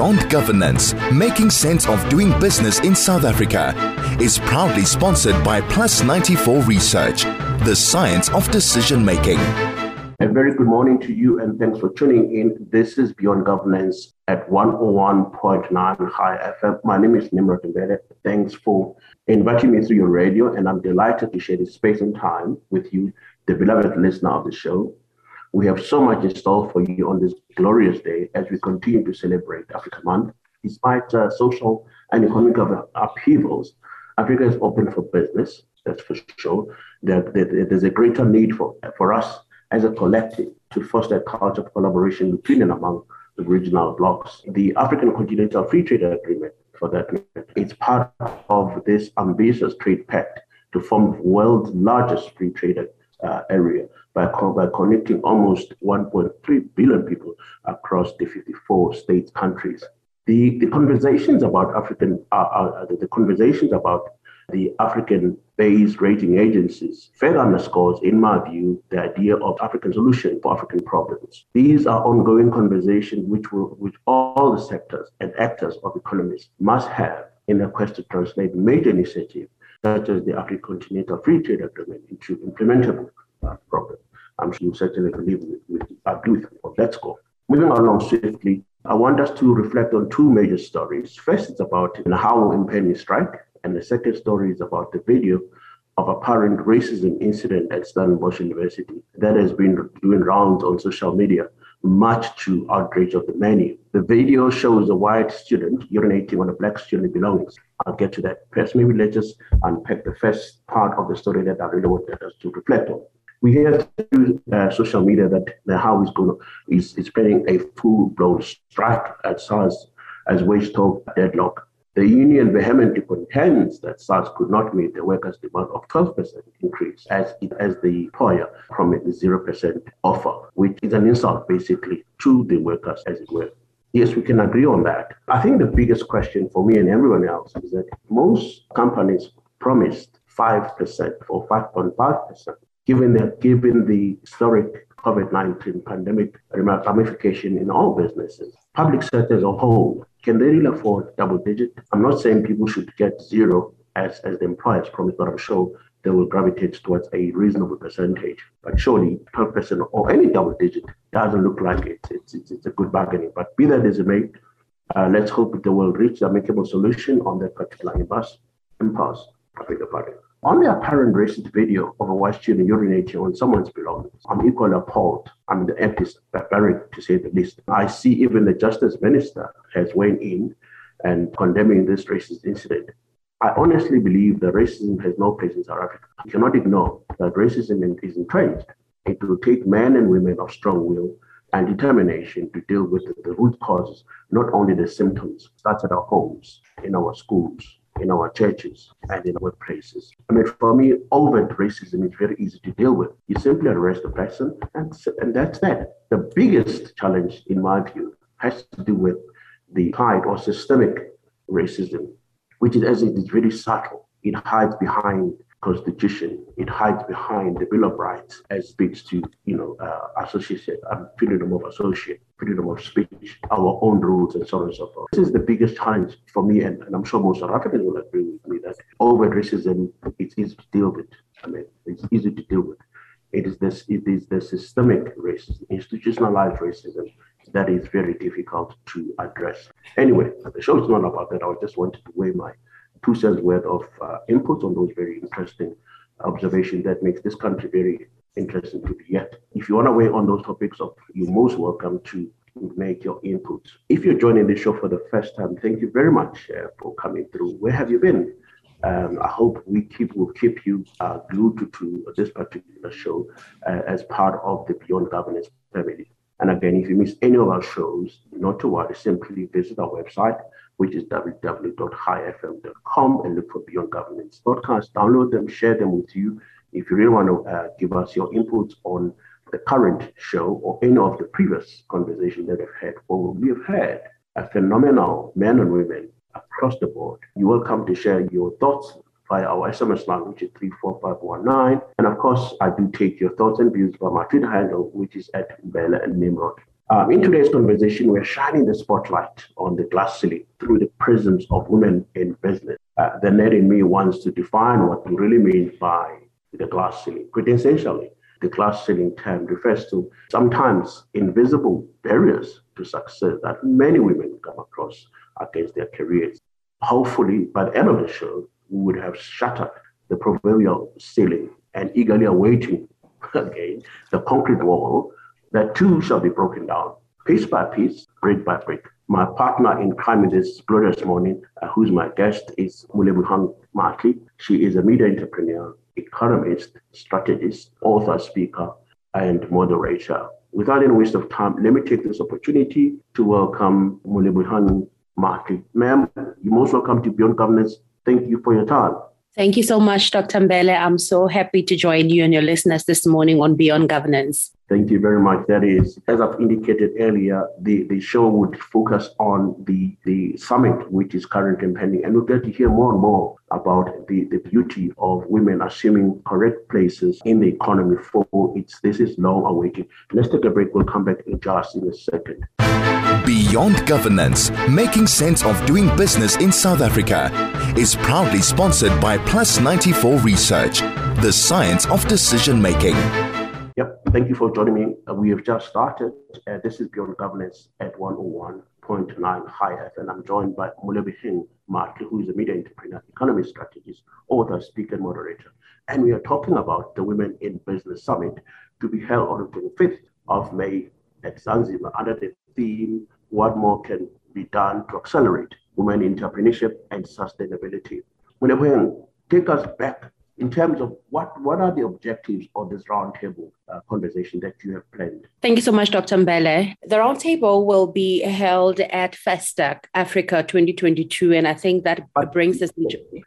Beyond Governance Making Sense of Doing Business in South Africa is proudly sponsored by Plus 94 Research, the science of decision making. A very good morning to you and thanks for tuning in. This is Beyond Governance at 101.9 Chai FM. My name is Nimrod Mbele. Thanks for inviting me through your radio, and I'm delighted to share this space and time with you, the beloved listener of the show. We have so much in store for you on this glorious day as we continue to celebrate Africa Month. Despite uh, social and economic upheavals, Africa is open for business, that's for sure. There's a greater need for, for us as a collective to foster a culture of collaboration between and among the regional blocs. The African Continental Free Trade Agreement, for that matter, it's part of this ambitious trade pact to form the world's largest free trade uh, area by, by connecting almost 1.3 billion people across the 54 state countries. The, the conversations about African, uh, uh, the conversations about the African based rating agencies further underscores, in my view, the idea of African solution for African problems. These are ongoing conversations which, will, which all the sectors and actors of economies must have in a quest to translate major initiatives such as the African Continental Free Trade Agreement into implementable problem. I'm sure you certainly believe with, with agree with me. Let's go. Moving along swiftly, I want us to reflect on two major stories. First, it's about NEHAWU impending strike, and the second story is about the video of apparent racism incident at Stellenbosch University that has been doing rounds on social media, much to outrage of the many. The video shows a white student urinating on a black student's belongings. I'll get to that first. Maybe let's just unpack the first part of the story that I really wanted us to reflect on we hear through uh, social media that NEHAWU is going is, is planning a full blown strike at SARS as wage talk deadlock. The union vehemently contends that SARS could not meet the workers' demand of 12% increase as it, as the employer promised the 0% offer, which is an insult basically to the workers, as it were. Yes, we can agree on that. I think the biggest question for me and everyone else is that most companies promised 5% or 5.5% given the, given the historic COVID-19 pandemic ramification in all businesses, public sector as a whole, can they really afford double digit? I'm not saying people should get zero as, as the employers promise, but I'm sure they will gravitate towards a reasonable percentage. But surely 12% or any double digit doesn't look like it. It's, it's, it's a good bargaining. But be that as it may, uh, let's hope they will reach a amicable solution on that particular impasse. impasse. I beg. On the apparent racist video of a white student urinating on someone's belongings, I'm equally appalled. I'm the epicest barbaric, to say the least. I see even the justice minister has weighed in and condemning this racist incident. I honestly believe that racism has no place in South Africa. You cannot ignore that racism is entrenched. It will take men and women of strong will and determination to deal with the root causes, not only the symptoms. Starts at our homes, in our schools, in our churches and in our workplaces. I mean, for me, overt racism is very easy to deal with. You simply arrest the person, and, and that's that. The biggest challenge, in my view, has to do with the hide or systemic racism, which is as it is very subtle. It hides behind constitution. It hides behind the Bill of Rights as speaks to, you know, uh, association, uh, freedom of association, freedom of speech, our own rules, and so on and so forth. This is the biggest challenge for me, and, and I'm sure most South Africans will agree with me that overt racism it's easy to deal with. I mean, it's easy to deal with. It is this. It is the systemic racism, institutionalized racism that is very difficult to address. Anyway, the show is not about that. I just wanted to weigh my two cents worth of uh, inputs on those very interesting observations that makes this country very interesting to yet. If you want to weigh on those topics, you're most welcome to make your inputs. If you're joining the show for the first time, thank you very much uh, for coming through. Where have you been? Um, I hope we keep will keep you uh, glued to, to, this particular show uh, as part of the Beyond Governance family. And again, if you miss any of our shows, not to worry, simply visit our website, which is www.chaifm.com and look for Beyond Governance podcasts. Download them, share them with you. If you really want to uh, give us your inputs on the current show or any of the previous conversations that we've had, or we have had a phenomenal men and women across the board. You're welcome to share your thoughts via our SMS line, which is 34519. And of course, I do take your thoughts and views by my Twitter handle, which is at Bella and Nimrod. Um, in today's conversation, we're shining the spotlight on the glass ceiling through the prisms of women in business. Uh, the net in me wants to define what we really mean by the glass ceiling. Quintessentially, the glass ceiling term refers to sometimes invisible barriers to success that many women come across against their careers. Hopefully, by the end of the show, we would have shattered the proverbial ceiling and eagerly awaiting again the concrete wall that too shall be broken down piece by piece, brick by brick. My partner in crime in this glorious morning, uh, who's my guest, is Moleboheng Matli. She is a media entrepreneur, economist, strategist, author, speaker, and moderator. Without any waste of time, let me take this opportunity to welcome Moleboheng Matli. Ma'am, you're most welcome to Beyond Governance. Thank you for your time. Thank you so much, Dr. Mbele. I'm so happy to join you and your listeners this morning on Beyond Governance. Thank you very much. That is, as I've indicated earlier, the, the show would focus on the, the summit, which is currently pending. And we'll get to hear more and more about the, the beauty of women assuming correct places in the economy for its this is long awaited. Let's take a break. We'll come back in just in a second. Beyond Governance, making sense of doing business in South Africa, is proudly sponsored by Plus 94 Research, the science of decision making. Yep, thank you for joining me. Uh, we have just started. Uh, this is Beyond Governance at 101.9 Chai and I'm joined by Moleboheng Matli, who is a media entrepreneur, economist strategist, author, speaker, and moderator. And we are talking about the Women in Business Summit to be held on the 25th of May at Zanzibar under the theme What More Can Be Done to Accelerate Women Entrepreneurship and Sustainability. Moleboheng, take us back in terms of what, what are the objectives of this roundtable uh, conversation that you have planned? Thank you so much, Dr. Mbele. The roundtable will be held at FESTAC Africa 2022, and I think that but brings us.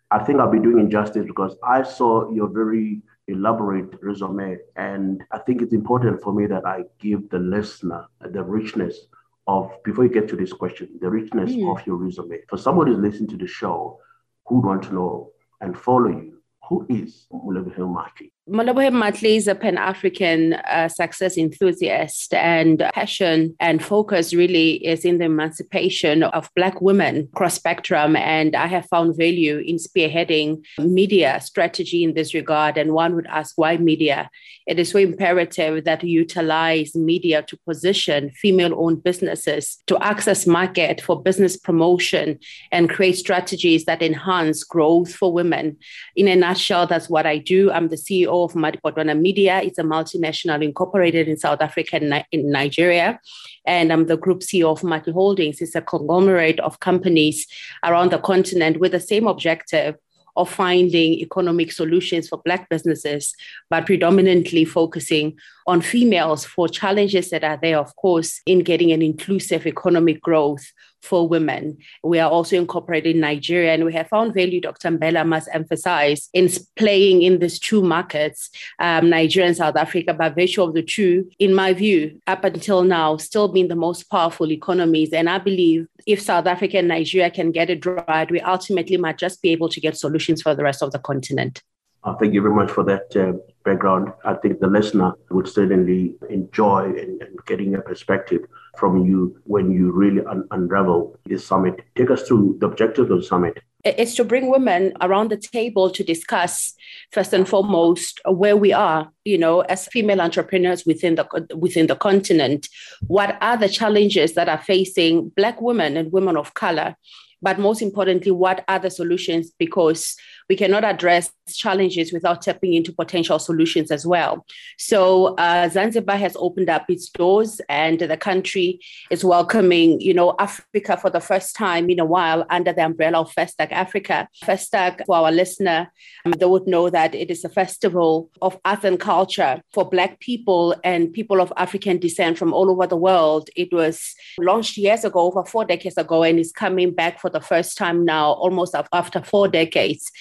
I think I'll be doing injustice because I saw your very elaborate resume, and I think it's important for me that I give the listener the richness of before you get to this question, the richness mm. of your resume. For somebody who's listening to the show who want to know and follow you, who is Moleboheng Matli? Moleboheng Matli is a Pan African uh, success enthusiast, and passion and focus really is in the emancipation of Black women cross spectrum. And I have found value in spearheading media strategy in this regard. And one would ask, why media? It is so imperative that we utilize media to position female owned businesses to access market for business promotion and create strategies that enhance growth for women. In a nutshell, that's what I do. I'm the CEO of Madikotwana Media. It's a multinational incorporated in South Africa and in Nigeria. And I'm the group CEO of Matli Holdings. It's a conglomerate of companies around the continent with the same objective of finding economic solutions for Black businesses, but predominantly focusing on females for challenges that are there, of course, in getting an inclusive economic growth for women. We are also incorporated in Nigeria, and we have found value, Dr. Mbele must emphasize, in playing in these two markets, um, Nigeria and South Africa, by virtue of the two, in my view, up until now, still being the most powerful economies. And I believe if South Africa and Nigeria can get it right, we ultimately might just be able to get solutions for the rest of the continent. Uh, thank you very much for that uh, background. I think the listener would certainly enjoy in getting a perspective from you when you really un- unravel this summit. Take us through the objectives of the summit. It's to bring women around the table to discuss, first and foremost, where we are, you know, as female entrepreneurs within the within the continent. What are the challenges that are facing Black women and women of color? But most importantly, what are the solutions? Because we cannot address challenges without tapping into potential solutions as well. So uh, Zanzibar has opened up its doors, and the country is welcoming, you know, Africa for the first time in a while under the umbrella of Festac Africa. Festac, for our listener, um, they would know that it is a festival of art and culture for Black people and people of African descent from all over the world. It was launched years ago, over four decades ago, and is coming back for the first time now, almost after four decades.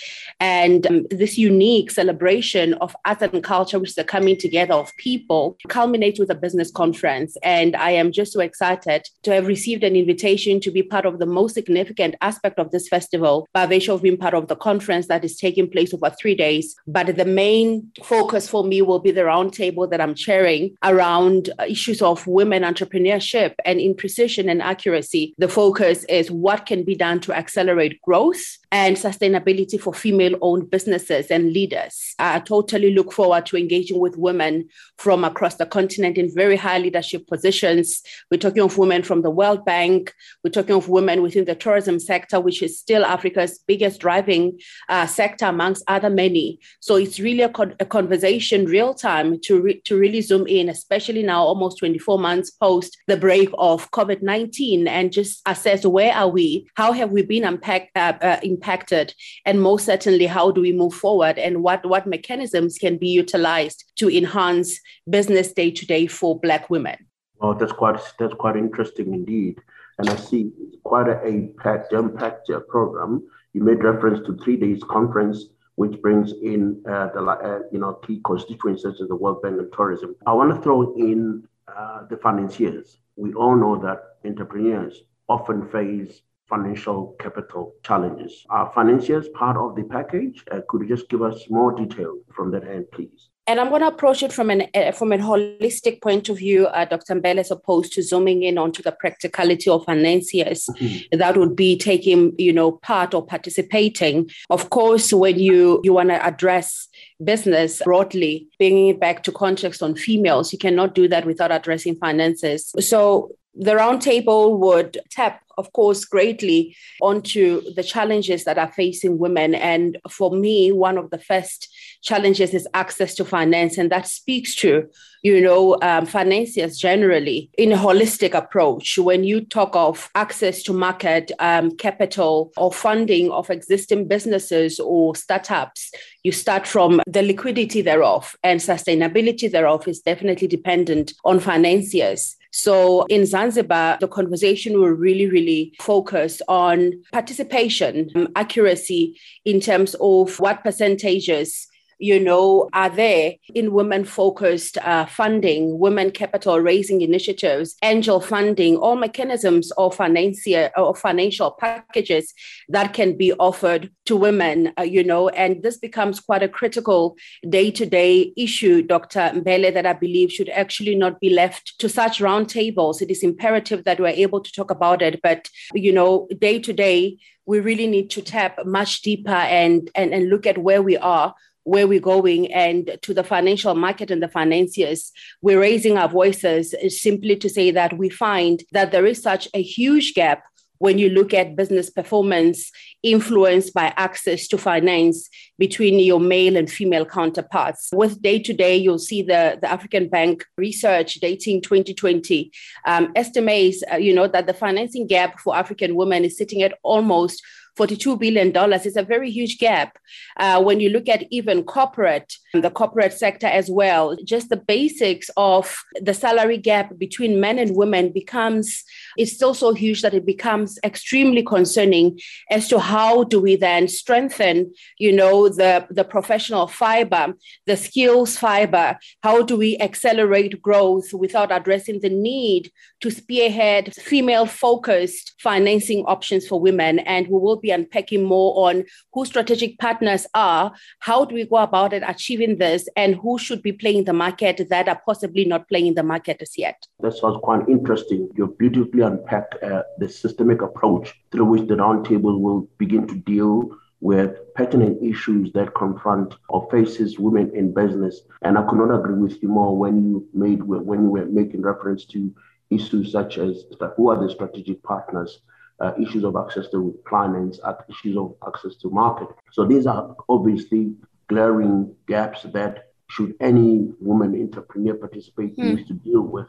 And um, this unique celebration of art and culture, which is the coming together of people, culminates with a business conference. And I am just so excited to have received an invitation to be part of the most significant aspect of this festival by virtue of being part of the conference that is taking place over three days. But the main focus for me will be the roundtable that I'm chairing around issues of women entrepreneurship and in precision and accuracy. The focus is what can be done to accelerate growth and sustainability for female owned businesses and leaders. I totally look forward to engaging with women from across the continent in very high leadership positions. We're talking of women from the World Bank, we're talking of women within the tourism sector, which is still Africa's biggest driving uh, sector amongst other many. So it's really a, con- a conversation real time to, re- to really zoom in, especially now almost 24 months post the break of COVID 19, and just assess where are we, how have we been uh, uh, impacted, and most certainly, how do we move forward, and what, what mechanisms can be utilized to enhance business day to day for Black women. Well, that's quite that's quite interesting indeed, and I see quite a, a packed, jam-packed uh, program. You made reference to three days conference, which brings in uh, the uh, you know key constituents such as the World Bank and tourism. I want to throw in uh, the financiers. We all know that entrepreneurs often face financial capital challenges. Are financiers part of the package? Uh, could you just give us more detail from that end, please? And I'm going to approach it from an uh, from a holistic point of view, uh, Dr. Mbele, as opposed to zooming in onto the practicality of financiers mm-hmm. that would be taking, you know, part or participating. Of course, when you you want to address business broadly, bringing it back to context on females, you cannot do that without addressing finances. So the roundtable would tap, of course, greatly onto the challenges that are facing women. And for me, one of the first challenges is access to finance. And that speaks to, you know, um, financiers generally in a holistic approach. When you talk of access to market um, capital or funding of existing businesses or startups, you start from the liquidity thereof and sustainability thereof is definitely dependent on financiers. So in Zanzibar, the conversation will really, really focus on participation, um, accuracy in terms of what percentages you know, are there in women focused uh, funding, women capital raising initiatives, angel funding, all mechanisms of financial or financial packages that can be offered to women, uh, you know, and this becomes quite a critical day to day issue, Dr. Mbele, that I believe should actually not be left to such roundtables. It is imperative that we're able to talk about it, but, you know, day to day, we really need to tap much deeper and, and, and look at where we are where we're going and to the financial market and the financiers, we're raising our voices simply to say that we find that there is such a huge gap when you look at business performance influenced by access to finance between your male and female counterparts. With day to day, you'll see the, the African Bank research dating 2020 um, estimates, uh, you know, that the financing gap for African women is sitting at almost $42 billion is a very huge gap. Uh, when you look at even corporate, the corporate sector as well, just the basics of the salary gap between men and women becomes, it's still so huge that it becomes extremely concerning as to how do we then strengthen, you know, the, the professional fiber, the skills fiber, how do we accelerate growth without addressing the need to spearhead female focused financing options for women. And we will be unpacking more on who strategic partners are, how do we go about it achieving this, and who should be playing the market that are possibly not playing the market as yet. That sounds quite interesting. You beautifully unpacked uh, the systemic approach through which the roundtable will begin to deal with pertinent issues that confront or faces women in business. And I could not agree with you more when you made when you were making reference to issues such as who are the strategic partners uh, issues of access to finance, issues of access to market. So these are obviously glaring gaps that should any woman entrepreneur participate mm. needs to deal with.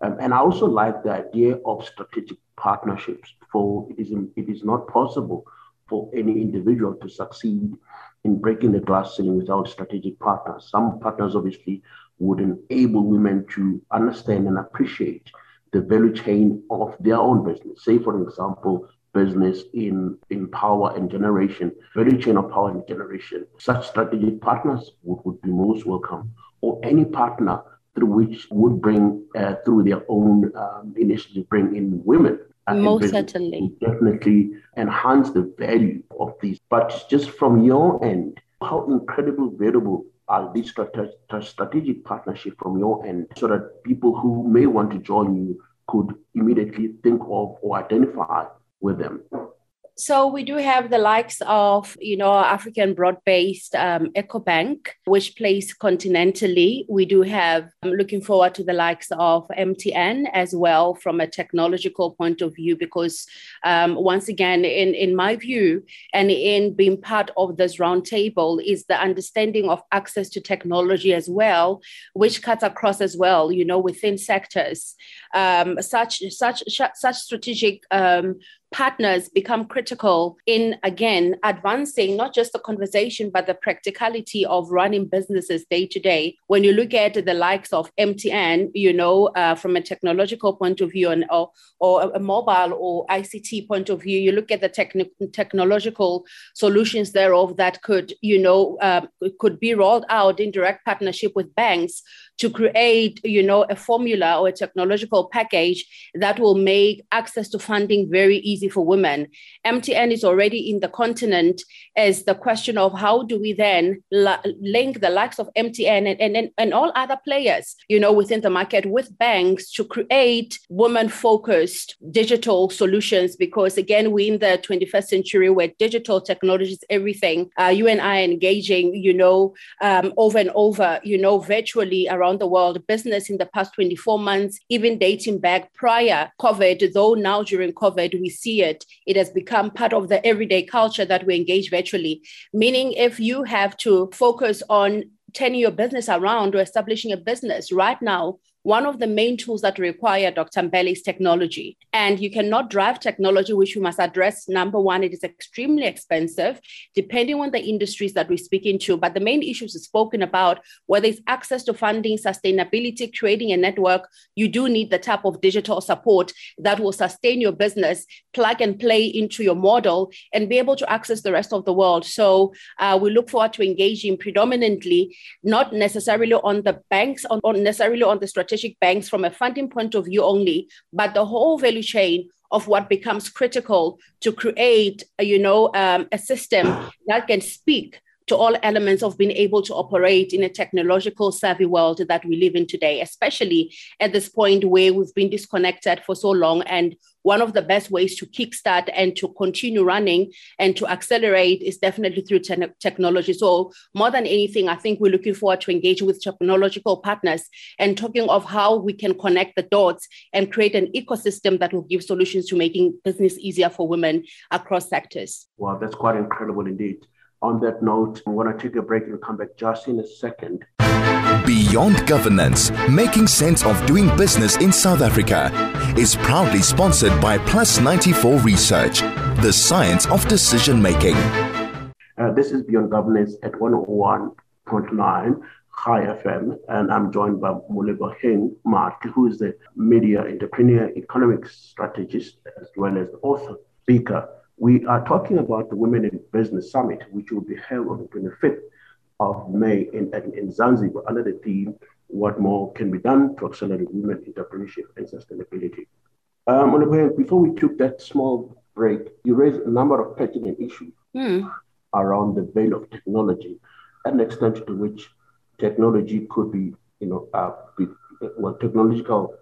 Um, and I also like the idea of strategic partnerships. For it is it is not possible for any individual to succeed in breaking the glass ceiling without strategic partners. Some partners obviously would enable women to understand and appreciate the value chain of their own business. Say, for example, business in, in power and generation, value chain of power and generation, such strategic partners would, would be most welcome, or any partner through which would bring, uh, through their own um, initiative, bring in women. Most certainly. Definitely enhance the value of these. But just from your end, how incredibly valuable are these strategic partnership from your end so that people who may want to join you could immediately think of or identify with them? So we do have the likes of, you know, African broad-based um, EcoBank, which plays continentally. We do have, I'm looking forward to the likes of MTN as well from a technological point of view, because um, once again, in, in my view, and in being part of this roundtable is the understanding of access to technology as well, which cuts across as well, you know, within sectors. Um, such, such, such strategic um, partners become critical in again advancing not just the conversation but the practicality of running businesses day to day. When you look at the likes of mtn you know uh, from a technological point of view and or, or a mobile or ict point of view you look at the techni- technological solutions thereof that could you know uh, could be rolled out in direct partnership with banks to create, you know, a formula or a technological package that will make access to funding very easy for women. MTN is already in the continent as the question of how do we then la- link the likes of MTN and, and, and all other players, you know, within the market with banks to create women-focused digital solutions. Because again, we're in the 21st century where digital technology is everything. Uh, you and I are engaging, you know, um, over and over, you know, virtually around around the world, business in the past 24 months, even dating back prior COVID, though now during COVID, we see it. It has become part of the everyday culture that we engage virtually. Meaning, if you have to focus on turning your business around or establishing a business right now, one of the main tools that require Dr. Mbele is technology. And you cannot drive technology, which we must address. Number one, it is extremely expensive, depending on the industries that we speak into. But the main issues is spoken about, whether it's access to funding, sustainability, creating a network, you do need the type of digital support that will sustain your business, plug and play into your model, and be able to access the rest of the world. So uh, we look forward to engaging predominantly, not necessarily on the banks, on, on necessarily on the strategic strategic banks from a funding point of view only, but the whole value chain of what becomes critical to create, you know, um, a system that can speak to all elements of being able to operate in a technological savvy world that we live in today, especially at this point where we've been disconnected for so long. And one of the best ways to kickstart and to continue running and to accelerate is definitely through te- technology. So, more than anything, I think we're looking forward to engaging with technological partners and talking of how we can connect the dots and create an ecosystem that will give solutions to making business easier for women across sectors. Wow, that's quite incredible indeed. On that note, I'm going to take a break and come back just in a second. Beyond Governance, making sense of doing business in South Africa, is proudly sponsored by Plus 94 Research, the science of decision making. Uh, this is Beyond Governance at 101.9 Chai FM, and I'm joined by Moleboheng Mark, who is the media entrepreneur, economic strategist, as well as the author, speaker we are talking about the Women in Business Summit, which will be held on the 25th of May in, in, Zanzibar under the theme, What More Can Be Done to Accelerate Women Entrepreneurship and Sustainability. Um, before we took that small break, you raised a number of pertinent issues mm. around the veil of technology and the extent to which technology could be, you know, uh, be, well, technological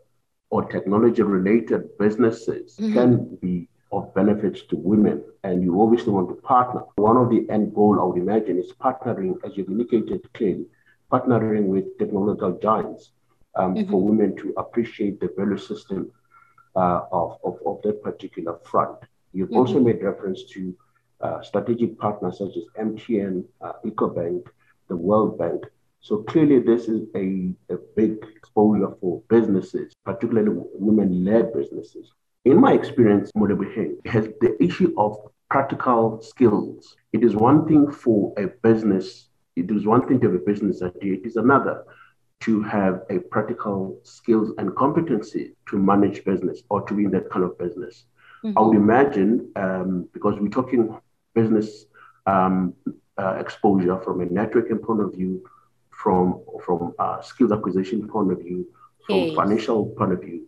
or technology related businesses mm-hmm. can be of benefits to women, and you obviously want to partner. One of the end goal I would imagine is partnering, as you've indicated clearly, partnering with technological giants um, mm-hmm. for women to appreciate the value system uh, of, of, of, that particular front. You've mm-hmm. also made reference to uh, strategic partners such as MTN, uh, EcoBank, the World Bank. So clearly, this is a, a big exposure for businesses, particularly women-led businesses. In my experience, Moleboheng has the issue of practical skills. It is one thing for a business, it is one thing to have a business idea, it is another to have a practical skills and competency to manage business or to be in that kind of business. Mm-hmm. I would imagine, um, because we're talking business um, uh, exposure from a networking point of view, from from a skills acquisition point of view, from yes. financial point of view,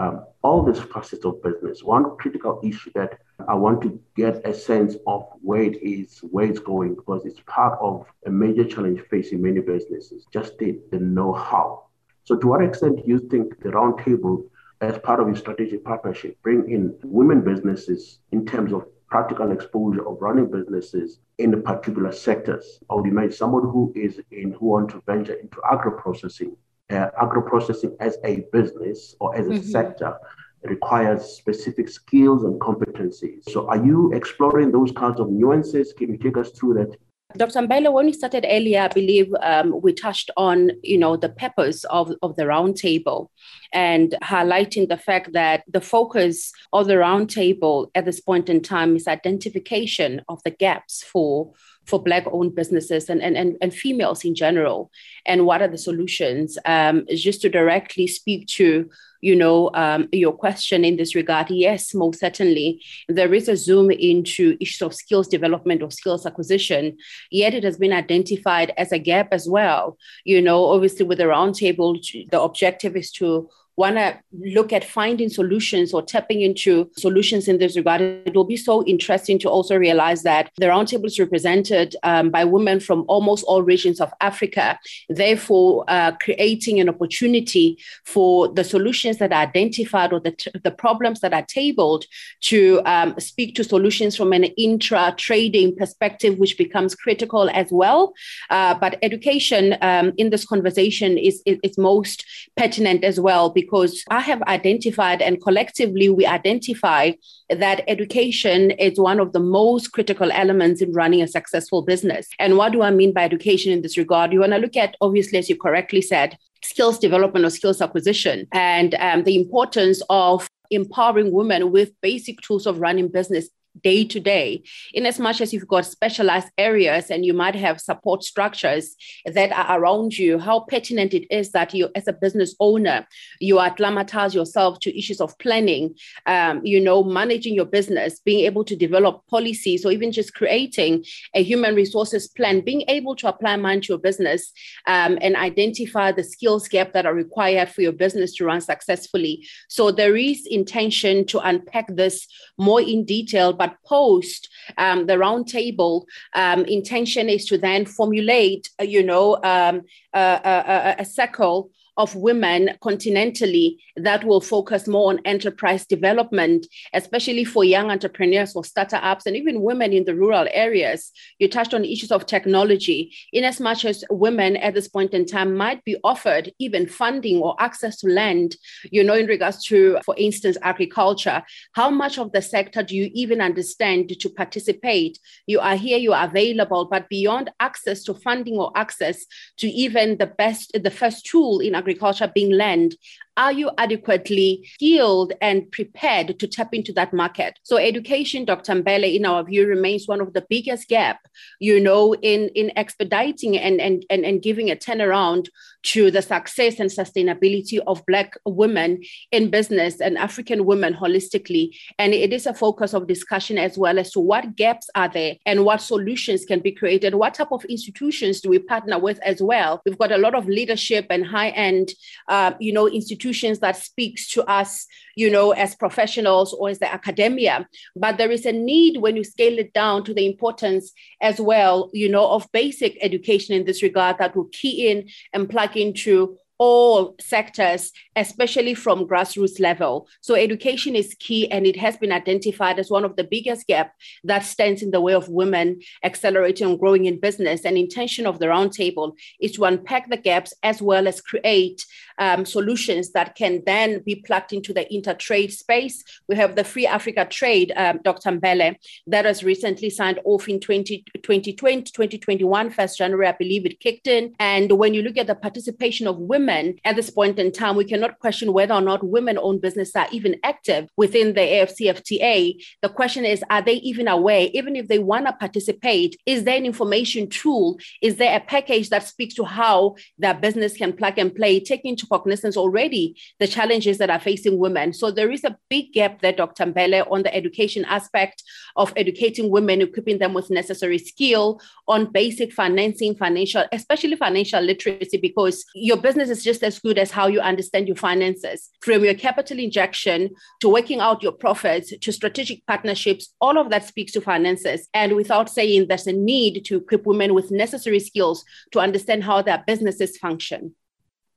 um, all these facets of business. One critical issue that I want to get a sense of where it is, where it's going, because it's part of a major challenge facing many businesses, just the, the know-how. So to what extent do you think the roundtable, as part of your strategic partnership, bring in women businesses in terms of practical exposure of running businesses in the particular sectors? I would imagine someone who is in who want to venture into agro processing uh, agro-processing as a business or as a mm-hmm. sector requires specific skills and competencies. So are you exploring those kinds of nuances? Can you take us through that? Dr. Mbele, when we started earlier, I believe um, we touched on, you know, the purpose of, of the roundtable and highlighting the fact that the focus of the roundtable at this point in time is identification of the gaps for for black owned businesses and, and, and, and females in general? And what are the solutions? Um, just to directly speak to you know um, your question in this regard yes most certainly. There is a zoom into issues of skills development or skills acquisition yet it has been identified as a gap as well. You know obviously with the roundtable the objective is to want to look at finding solutions or tapping into solutions in this regard, it will be so interesting to also realize that the roundtable is represented um, by women from almost all regions of Africa, therefore uh, creating an opportunity for the solutions that are identified or the, t- the problems that are tabled to um, speak to solutions from an intra-trading perspective, which becomes critical as well. Uh, but education um, in this conversation is, is, is most pertinent as well because I have identified and collectively we identify that education is one of the most critical elements in running a successful business. And what do I mean by education in this regard? You want to look at, obviously, as you correctly said, skills development or skills acquisition and um, the importance of empowering women with basic tools of running business day to day, in as much as you've got specialized areas and you might have support structures that are around you, how pertinent it is that you, as a business owner, you acclimatize yourself to issues of planning, um, you know, managing your business, being able to develop policies, or even just creating a human resources plan, being able to apply mind to your business um, and identify the skills gap that are required for your business to run successfully. So there is intention to unpack this more in detail but post um, the roundtable, um, intention is to then formulate, uh, you know, um, a, a, a circle of women continentally that will focus more on enterprise development, especially for young entrepreneurs or startups and even women in the rural areas. You touched on issues of technology, in as much as women at this point in time might be offered even funding or access to land, you know, in regards to, for instance, agriculture. How much of the sector do you even understand to participate? You are here, you are available, but beyond access to funding or access to even the best, the first tool in agriculture agriculture being land are you adequately skilled and prepared to tap into that market? So education, Dr. Mbele, in our view, remains one of the biggest gap, you know, in, in expediting and, and, and, and giving a turnaround to the success and sustainability of Black women in business and African women holistically. And it is a focus of discussion as well as to what gaps are there and what solutions can be created. What type of institutions do we partner with as well? We've got a lot of leadership and high end, uh, you know, institutions institutions that speaks to us, you know, as professionals or as the academia. But there is a need when you scale it down to the importance as well, you know, of basic education in this regard that will key in and plug into all sectors, especially from grassroots level. So education is key and it has been identified as one of the biggest gap that stands in the way of women accelerating and growing in business. And intention of the roundtable is to unpack the gaps as well as create um, solutions that can then be plugged into the inter-trade space. We have the Free Africa Trade, um, Dr. Mbele, that was recently signed off in 20, 2020, 2021, 1st January, I believe it kicked in. And when you look at the participation of women women at this point in time. We cannot question whether or not women owned businesses are even active within the AFCFTA. The question is, are they even aware? Even if they want to participate, is there an information tool? Is there a package that speaks to how their business can plug and play, taking into cognizance already the challenges that are facing women? So there is a big gap there, Dr. Mbele, on the education aspect of educating women, equipping them with necessary skill on basic financing, financial, especially financial literacy, because your business is just as good as how you understand your finances. From your capital injection to working out your profits to strategic partnerships, all of that speaks to finances. And without saying there's a need to equip women with necessary skills to understand how their businesses function.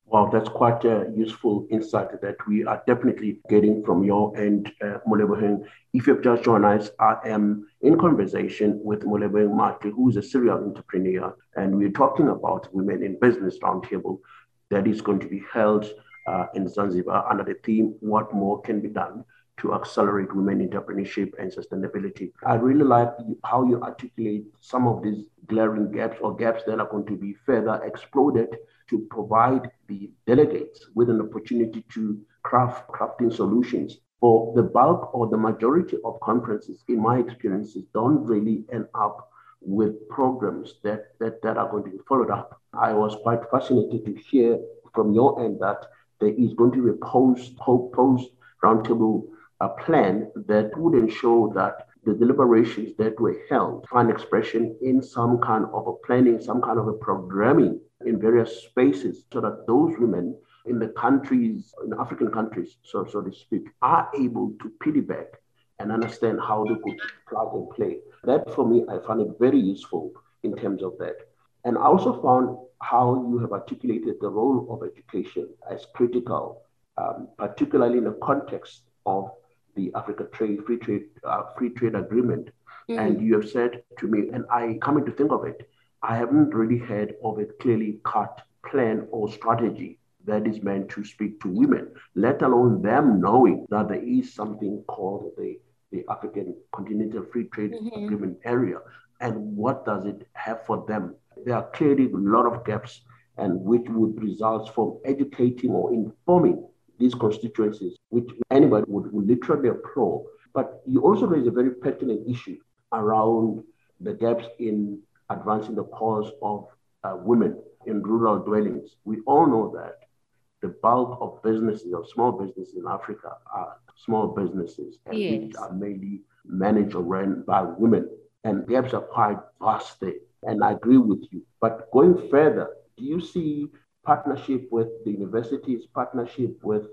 Wow, that's quite a useful insight that we are definitely getting from your end, uh. If you've just joined us, I am in conversation with Moleboheng Matli, who is a serial entrepreneur, and we're talking about Women in Business Roundtable that is going to be held uh, in Zanzibar under the theme, What More Can Be Done to Accelerate Women Entrepreneurship and Sustainability. I really like how you articulate some of these glaring gaps or gaps that are going to be further exploded to provide the delegates with an opportunity to craft crafting solutions. For the bulk or the majority of conferences, in my experiences, don't really end up with programs that, that, that are going to be followed up. I was quite fascinated to hear from your end that there is going to be a post post roundtable uh, plan that would ensure that the deliberations that were held find expression in some kind of a planning, some kind of a programming in various spaces so that those women in the countries, in African countries, so, so to speak, are able to piggyback and understand how they could plug and play. That for me, I found it very useful in terms of that. And I also found how you have articulated the role of education as critical, um, particularly in the context of the Africa Trade Free Trade uh, Free Trade Agreement. Mm. And you have said to me, and I coming to think of it, I haven't really heard of a clearly cut plan or strategy that is meant to speak to women, let alone them knowing that there is something called the, the African Continental Free Trade mm-hmm. Agreement area. And what does it have for them? There are clearly a lot of gaps, and which would result from educating or informing these constituencies, which anybody would, would literally applaud. But you also raise a very pertinent issue around the gaps in advancing the cause of uh, women in rural dwellings. We all know that the bulk of businesses, of small businesses in Africa, are small businesses and yes. which are mainly managed or run by women. And gaps are quite vast there. And I agree with you. But going further, do you see partnership with the universities, partnership with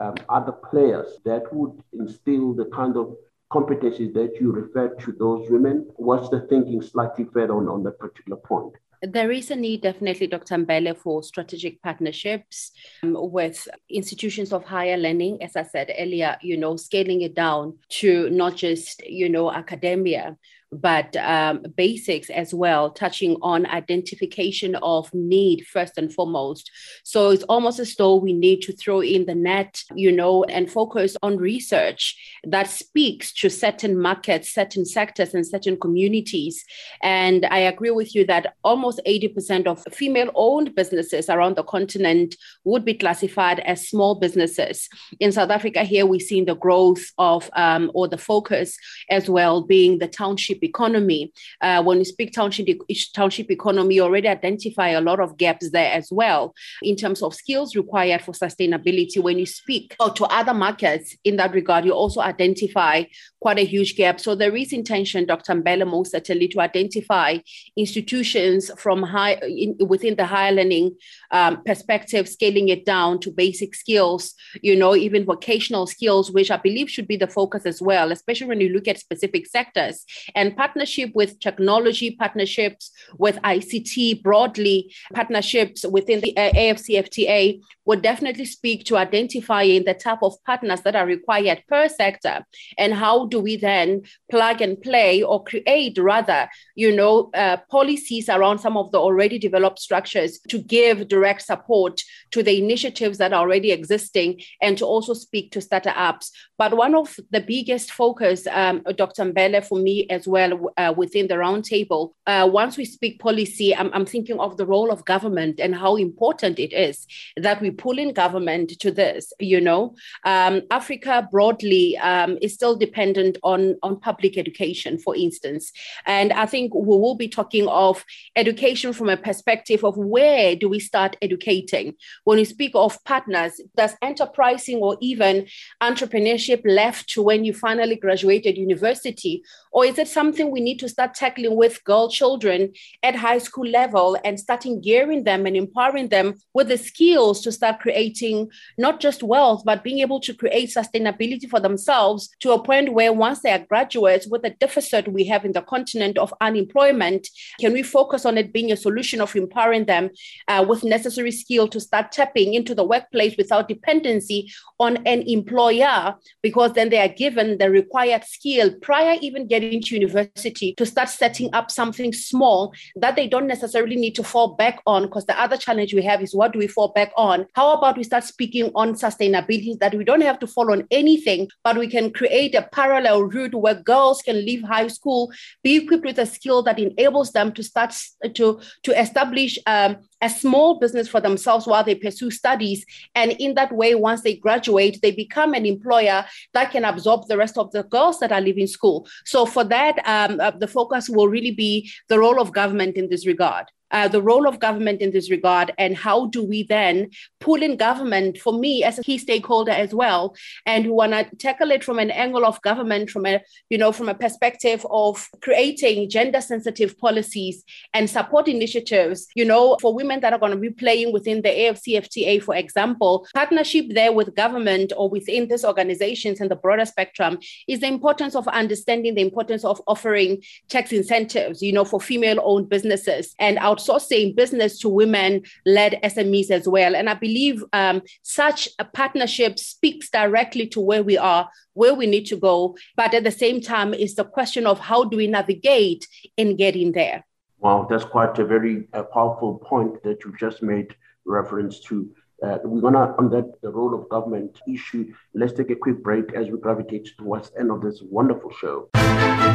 um, other players that would instill the kind of competencies that you refer to those women? What's the thinking slightly further on, on that particular point? There is a need, definitely, Dr. Mbele, for strategic partnerships um, with institutions of higher learning. As I said earlier, you know, scaling it down to not just, you know, academia, but um, basics as well, touching on identification of need first and foremost. So it's almost as though we need to throw in the net, you know, and focus on research that speaks to certain markets, certain sectors, and certain communities. And I agree with you that almost 80% of female owned businesses around the continent would be classified as small businesses. In South Africa, here we're seeing the growth of, um, or the focus as well being the township economy. Uh, when you speak township, township economy, you already identify a lot of gaps there as well in terms of skills required for sustainability. When you speak to other markets in that regard, you also identify quite a huge gap. So there is intention, Dr. Mbele, most certainly, to identify institutions from high in, within the higher learning um, perspective, scaling it down to basic skills, you know, even vocational skills, which I believe should be the focus as well, especially when you look at specific sectors. And partnership with technology, partnerships with ICT broadly, partnerships within the AFCFTA would definitely speak to identifying the type of partners that are required per sector and how do we then plug and play or create rather you know uh, policies around some of the already developed structures to give direct support to the initiatives that are already existing and to also speak to startups but one of the biggest focus um, dr mbele for me as well uh, within the roundtable. Uh, once we speak policy, I'm, I'm, thinking of the role of government and how important it is that we pull in government to this. You know, um, Africa broadly um, is still dependent on, on public education, for instance. And I think we will be talking of education from a perspective of where do we start educating? When we speak of partners, does enterprising or even entrepreneurship left to when you finally graduated university? Or is it something we need to start tackling with girl children at high school level and starting gearing them and empowering them with the skills to start creating not just wealth, but being able to create sustainability for themselves to a point where once they are graduates with the deficit we have in the continent of unemployment, can we focus on it being a solution of empowering them uh, with necessary skill to start tapping into the workplace without dependency on an employer, because then they are given the required skill prior even getting to university to start setting up something small that they don't necessarily need to fall back on. Because the other challenge we have is what do we fall back on? How about we start speaking on sustainability that we don't have to follow on anything, but we can create a parallel route where girls can leave high school, be equipped with a skill that enables them to start to, to establish um, a small business for themselves while they pursue studies. And in that way, once they graduate, they become an employer that can absorb the rest of the girls that are leaving school. So for that, um, uh, the focus will really be the role of government in this regard uh, the role of government in this regard and how do we then pull in government for me as a key stakeholder as well? And we want to tackle it from an angle of government from a you know from a perspective of creating gender sensitive policies and support initiatives you know for women that are going to be playing within the afcfta for example. Partnership there with government or within these organizations and the broader spectrum is the importance of understanding the importance of offering tax incentives you know for female owned businesses and out outsourcing business to women led SMEs as well. And I believe um, such a partnership speaks directly to where we are, where we need to go. But at the same time, it's the question of how do we navigate in getting there. Wow, that's quite a very uh, powerful point that you just made reference to. Uh, we're gonna on that the role of government issue. Let's take a quick break as we gravitate towards the end of this wonderful show.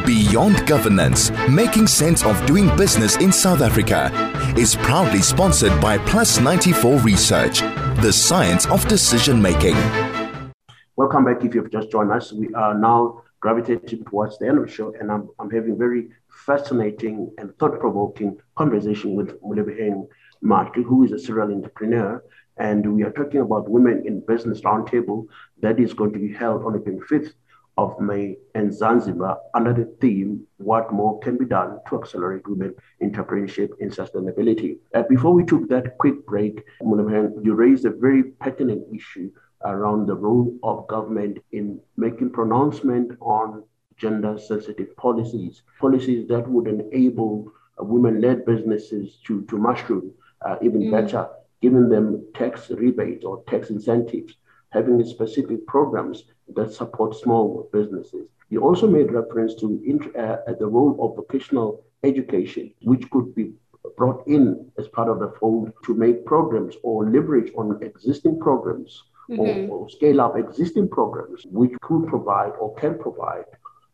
Beyond Governance, making sense of doing business in South Africa, is proudly sponsored by Plus 94 Research, the science of decision making. Welcome back if you've just joined us. We are now gravitating towards the end of the show, and I'm, I'm having a very fascinating and thought provoking conversation with Moleboheng Matli, who is a serial entrepreneur and we are talking about Women in Business Roundtable that is going to be held on the 25th of May in Zanzibar under the theme, What More Can Be Done to Accelerate Women Entrepreneurship in Sustainability. Uh, before we took that quick break, you raised a very pertinent issue around the role of government in making pronouncement on gender sensitive policies, policies that would enable women led businesses to, to mushroom uh, even mm. better giving them tax rebates or tax incentives, having specific programs that support small businesses. You also made reference to uh, the role of vocational education, which could be brought in as part of the fold to make programs or leverage on existing programs mm-hmm. or, or, scale up existing programs, which could provide or can provide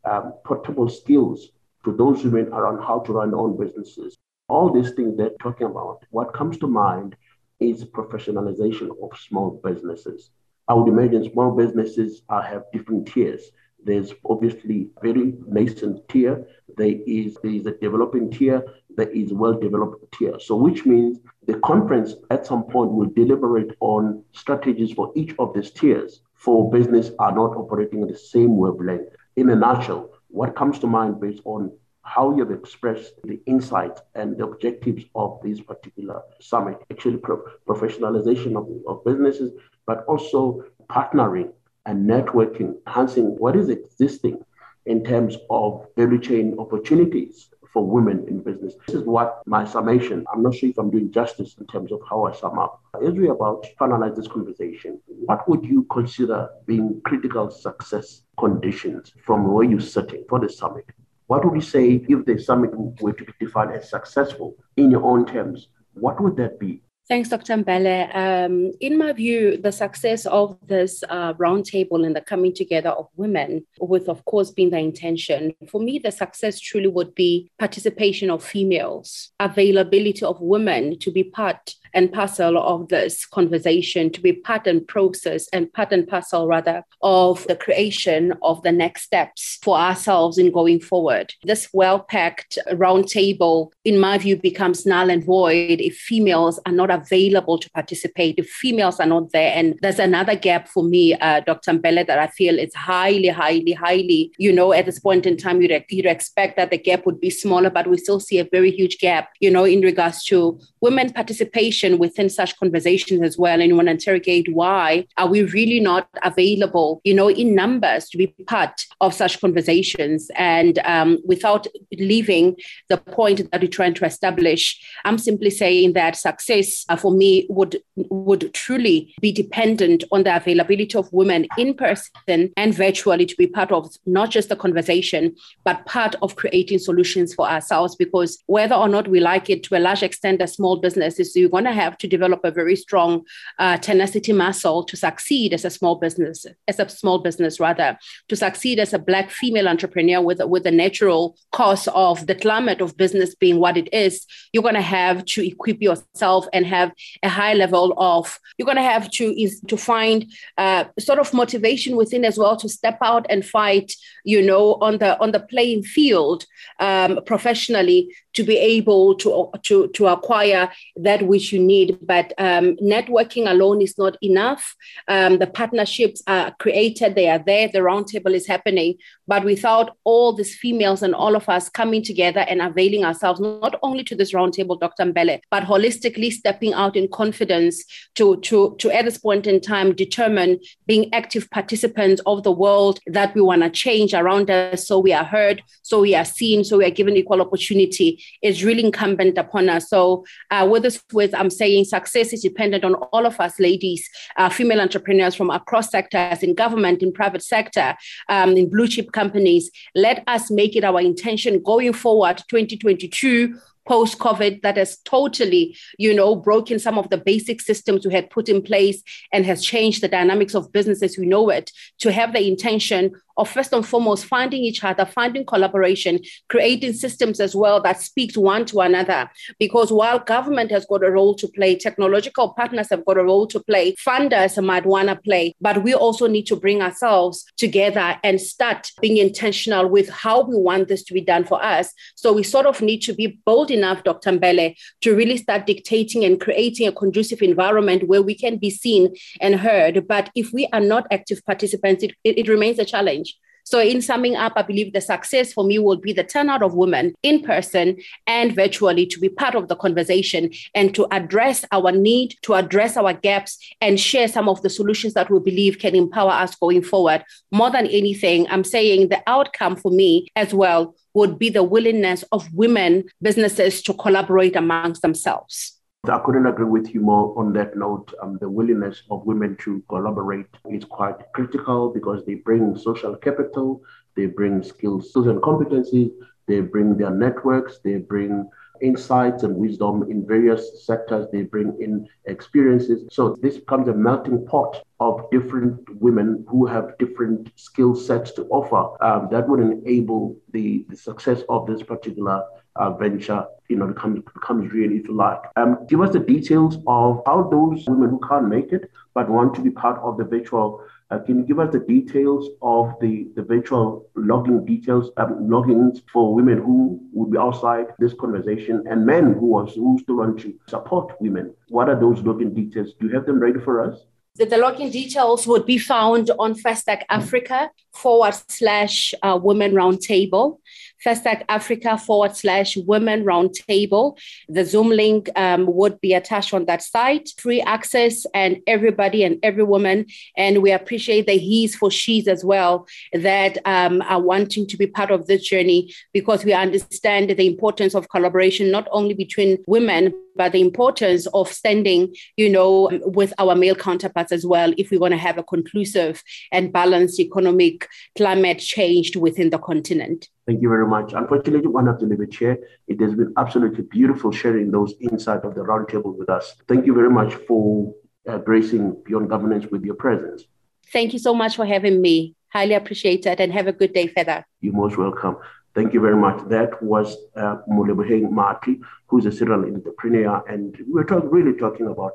um, portable skills to those women around how to run their own businesses. All these things they're talking about, what comes to mind is professionalization of small businesses. I would imagine small businesses have different tiers. There's obviously very nascent tier. There is there is a developing tier. There is well-developed tier. So which means the conference at some point will deliberate on strategies for each of these tiers. For business are not operating at the same wavelength. In a nutshell, what comes to mind based on how you've expressed the insights and the objectives of this particular summit, actually pro- professionalization of, of businesses, but also partnering and networking, enhancing what is existing in terms of value chain opportunities for women in business. This is what my summation, I'm not sure if I'm doing justice in terms of how I sum up. As we about to finalize this conversation, what would you consider being critical success conditions from where you're sitting for the summit? What would you say if the summit were to be defined as successful in your own terms? What would that be? Thanks, Dr. Mbele. Um, in my view, the success of this uh, roundtable and the coming together of women, with of course being the intention, for me, the success truly would be participation of females, availability of women to be part and parcel of this conversation, to be part and process and part and parcel rather of the creation of the next steps for ourselves in going forward. This well packed roundtable, in my view, becomes null and void if females are not available to participate, if females are not there. And there's another gap for me, uh, Dr. Mbele, that I feel is highly, highly, highly, you know, at this point in time, you'd, you'd expect that the gap would be smaller, but we still see a very huge gap, you know, in regards to women participation within such conversations as well. And you want to interrogate why are we really not available, you know, in numbers to be part of such conversations and um, without leaving the point that we're trying to establish. I'm simply saying that success uh, for me would would truly be dependent on the availability of women in person and virtually to be part of not just the conversation, but part of creating solutions for ourselves. Because whether or not we like it to a large extent, as small businesses, you're going to have to develop a very strong uh, tenacity muscle to succeed as a small business, as a small business rather, to succeed as a black female entrepreneur with with the natural course of the climate of business being what it is. You're going to have to equip yourself and have a high level of. You're going to have to to find uh, sort of motivation within as well to step out and fight. You know, on the on the playing field um, professionally to be able to to to acquire that which you need. But um, networking alone is not enough. Um, the partnerships are created; they are there. The roundtable is happening, but without all these females and all of us coming together and availing ourselves not only to this roundtable, Dr. Mbele, but holistically stepping out in confidence to, to, to at this point in time determine being active participants of the world that we want to change around us so we are heard, so we are seen, so we are given equal opportunity is really incumbent upon us. So uh, with this with I'm saying success is dependent on all of us ladies, uh, female entrepreneurs from across sectors in government, in private sector, um, in blue chip companies. Let us make it our intention going forward 2022 post COVID that has totally, you know, broken some of the basic systems we had put in place and has changed the dynamics of business as we know it to have the intention of first and foremost finding each other, finding collaboration, creating systems as well that speak one to another. Because while government has got a role to play, technological partners have got a role to play, funders might want to play, but we also need to bring ourselves together and start being intentional with how we want this to be done for us. So we sort of need to be bold enough, Dr. Mbele, to really start dictating and creating a conducive environment where we can be seen and heard. But if we are not active participants, it, it, it remains a challenge. So, in summing up, I believe the success for me will be the turnout of women in person and virtually to be part of the conversation and to address our need, to address our gaps, and share some of the solutions that we believe can empower us going forward. More than anything, I'm saying the outcome for me as well would be the willingness of women businesses to collaborate amongst themselves. I couldn't agree with you more on that note. Um, the willingness of women to collaborate is quite critical because they bring social capital, they bring skills, skills and competencies, they bring their networks, they bring insights and wisdom in various sectors. They bring in experiences. So this becomes a melting pot of different women who have different skill sets to offer um, that would enable the, the success of this particular uh, venture, you know, becomes becomes real if you like. Um, give us the details of how those women who can't make it but want to be part of the virtual uh, can you give us the details of the, the virtual logging details, um, logins for women who would be outside this conversation and men who, was, who still want to support women? What are those login details? Do you have them ready for us? The, the login details would be found on FESTAC Africa forward slash uh, Women Roundtable. FESTAC Africa forward slash Women Roundtable. The Zoom link um, would be attached on that site. Free access and everybody and every woman. And we appreciate the he's for she's as well that um, are wanting to be part of this journey because we understand the importance of collaboration, not only between women, but the importance of standing, you know, with our male counterparts as well, if we want to have a conclusive and balanced economic climate change within the continent. Thank you very much. Unfortunately, one have to leave it here. It has been absolutely beautiful sharing those insights of the roundtable with us. Thank you very much for uh, gracing Beyond Governance with your presence. Thank you so much for having me. Highly appreciate it and have a good day Feather. You're most welcome. Thank you very much. That was uh, Moleboheng Matli, who's a serial entrepreneur. And we we're talk, really talking about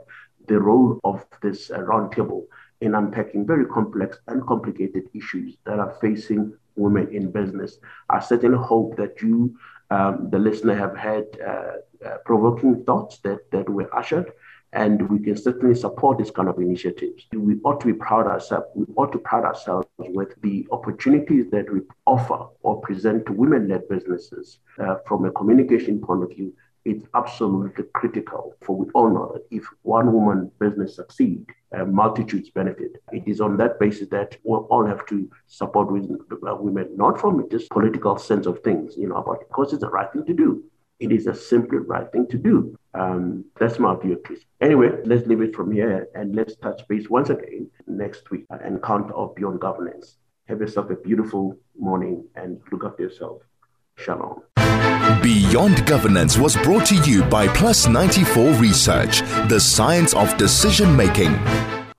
the role of this uh, roundtable in unpacking very complex and complicated issues that are facing women in business. I certainly hope that you, um, the listener, have had uh, uh, provoking thoughts that, that were ushered and we can certainly support this kind of initiatives. We ought to be proud ourselves. We ought to pride ourselves with the opportunities that we offer or present to women-led businesses uh, from a communication point of view. It's absolutely critical, for we all know that if one woman business succeed, uh, multitudes benefit. It is on that basis that we all have to support women, not from just political sense of things, you know, but because it's the right thing to do it is a simply right thing to do. Um, that's my view, least. Anyway, let's leave it from here and let's touch base once again next week and count of Beyond Governance. Have yourself a beautiful morning and look after yourself. Shalom. Beyond Governance was brought to you by Plus 94 Research, the science of decision making.